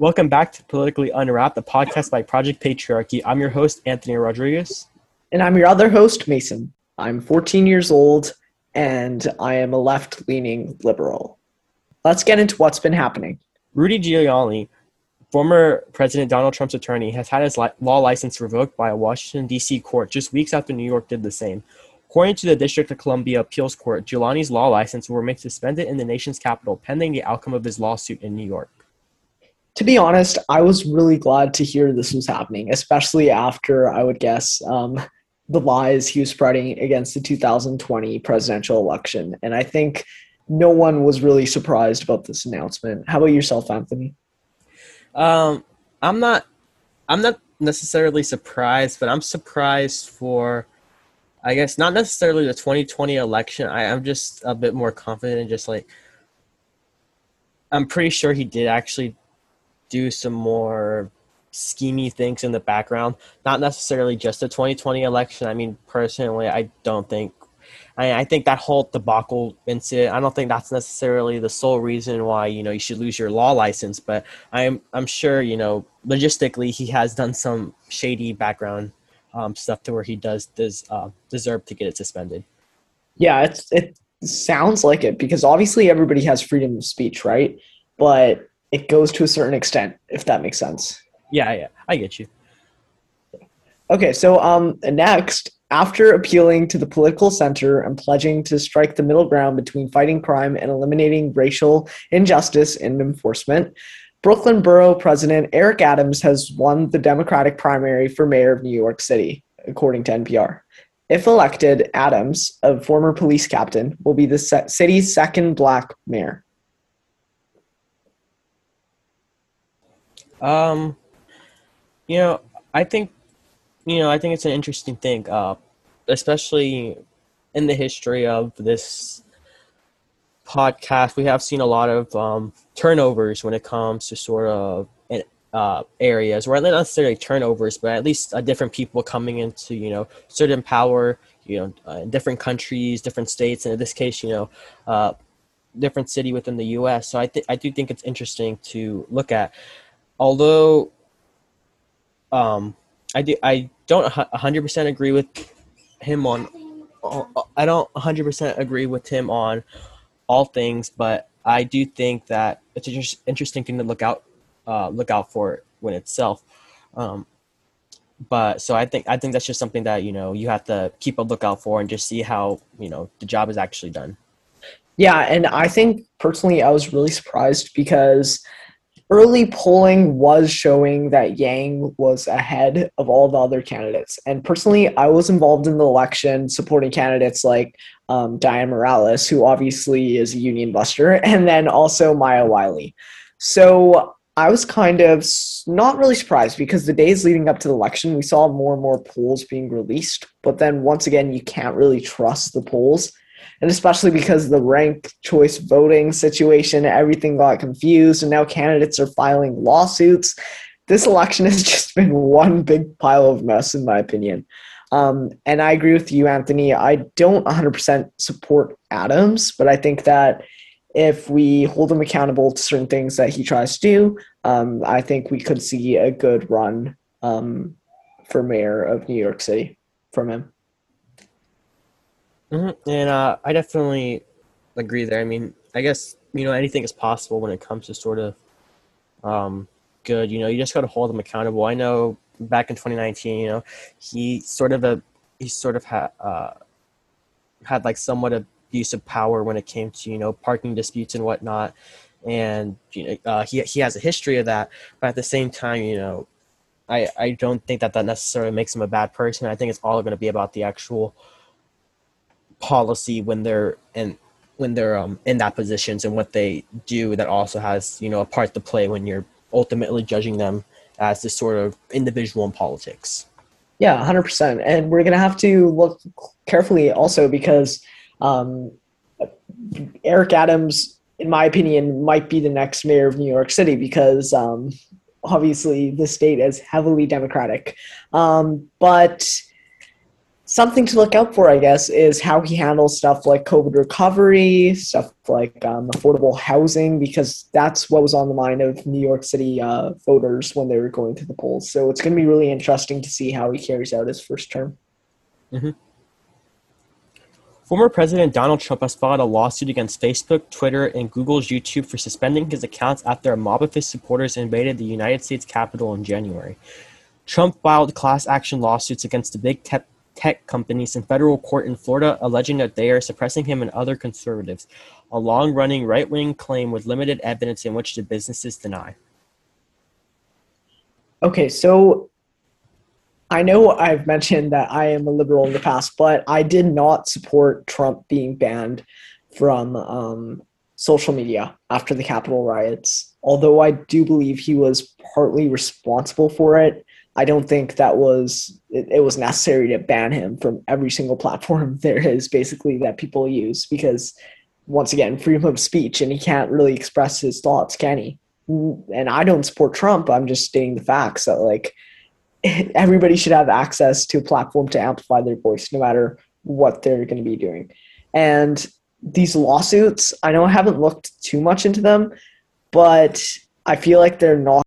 Welcome back to Politically Unwrapped, the podcast by Project Patriarchy. I'm your host, Anthony Rodriguez. And I'm your other host, Mason. I'm 14 years old and I am a left leaning liberal. Let's get into what's been happening. Rudy Giuliani, former President Donald Trump's attorney, has had his li- law license revoked by a Washington, D.C. court just weeks after New York did the same. According to the District of Columbia Appeals Court, Giuliani's law license will remain suspended in the nation's capital pending the outcome of his lawsuit in New York. To be honest, I was really glad to hear this was happening, especially after I would guess um, the lies he was spreading against the 2020 presidential election. And I think no one was really surprised about this announcement. How about yourself, Anthony? Um, I'm not. I'm not necessarily surprised, but I'm surprised for, I guess, not necessarily the 2020 election. I, I'm just a bit more confident, and just like, I'm pretty sure he did actually do some more schemy things in the background. Not necessarily just the 2020 election. I mean, personally, I don't think. I, I think that whole debacle incident. I don't think that's necessarily the sole reason why you know you should lose your law license. But I'm I'm sure you know logistically he has done some shady background um, stuff to where he does does uh, deserve to get it suspended. Yeah, it's it sounds like it because obviously everybody has freedom of speech, right? But it goes to a certain extent, if that makes sense. Yeah, yeah, I get you. Okay, so um, next, after appealing to the political center and pledging to strike the middle ground between fighting crime and eliminating racial injustice in enforcement, Brooklyn Borough President Eric Adams has won the Democratic primary for mayor of New York City, according to NPR. If elected, Adams, a former police captain, will be the city's second black mayor. Um, you know, I think, you know, I think it's an interesting thing, uh, especially in the history of this podcast. We have seen a lot of um, turnovers when it comes to sort of uh, areas, or not necessarily turnovers, but at least uh, different people coming into, you know, certain power, you know, uh, in different countries, different states, and in this case, you know, uh, different city within the U.S. So I think I do think it's interesting to look at although um, I do I don't 100% agree with him on I don't 100% agree with him on all things, but I do think that it's an interesting thing to look out uh, look out for when itself. Um, but so I think I think that's just something that you know you have to keep a lookout for and just see how you know the job is actually done. Yeah, and I think personally I was really surprised because early polling was showing that Yang was ahead of all the other candidates. And personally, I was involved in the election supporting candidates like um, Dianne Morales, who obviously is a union buster, and then also Maya Wiley. So I was kind of not really surprised because the days leading up to the election, we saw more and more polls being released. But then once again, you can't really trust the polls and especially because the rank choice voting situation, everything got confused, and now candidates are filing lawsuits. This election has just been one big pile of mess, in my opinion. Um, and I agree with you, Anthony. I don't 100% support Adams, but I think that if we hold him accountable to certain things that he tries to do, um, I think we could see a good run um, for mayor of New York City from him. Mm-hmm. And uh, I definitely agree there. I mean, I guess you know anything is possible when it comes to sort of um, good. You know, you just got to hold them accountable. I know back in 2019, you know, he sort of a he sort of had uh, had like somewhat abusive power when it came to you know parking disputes and whatnot, and you know uh, he he has a history of that. But at the same time, you know, I I don't think that that necessarily makes him a bad person. I think it's all going to be about the actual policy when they're in when they're um, in that positions and what they do that also has you know a part to play when you're ultimately judging them as this sort of individual in politics. Yeah 100% and we're going to have to look carefully also because um, eric adams in my opinion might be the next mayor of new york city because um, obviously the state is heavily democratic. Um, but something to look out for, I guess, is how he handles stuff like COVID recovery, stuff like um, affordable housing, because that's what was on the mind of New York City uh, voters when they were going to the polls. So it's going to be really interesting to see how he carries out his first term. Mm-hmm. Former President Donald Trump has filed a lawsuit against Facebook, Twitter, and Google's YouTube for suspending his accounts after a mob of his supporters invaded the United States Capitol in January. Trump filed class action lawsuits against the big tech tech companies in federal court in Florida alleging that they are suppressing him and other conservatives, a long running right wing claim with limited evidence in which the businesses deny. Okay, so I know I've mentioned that I am a liberal in the past, but I did not support Trump being banned from um, social media after the Capitol riots. Although I do believe he was partly responsible for it, I don't think that was it, it, was necessary to ban him from every single platform there is basically that people use because once again freedom of speech and he can't really express his thoughts can he? And i don't support trump i'm just stating the facts that like everybody should have access to a platform to amplify their voice no matter what they're going to be doing. And these lawsuits i know i haven't looked too much into them but i feel like they're not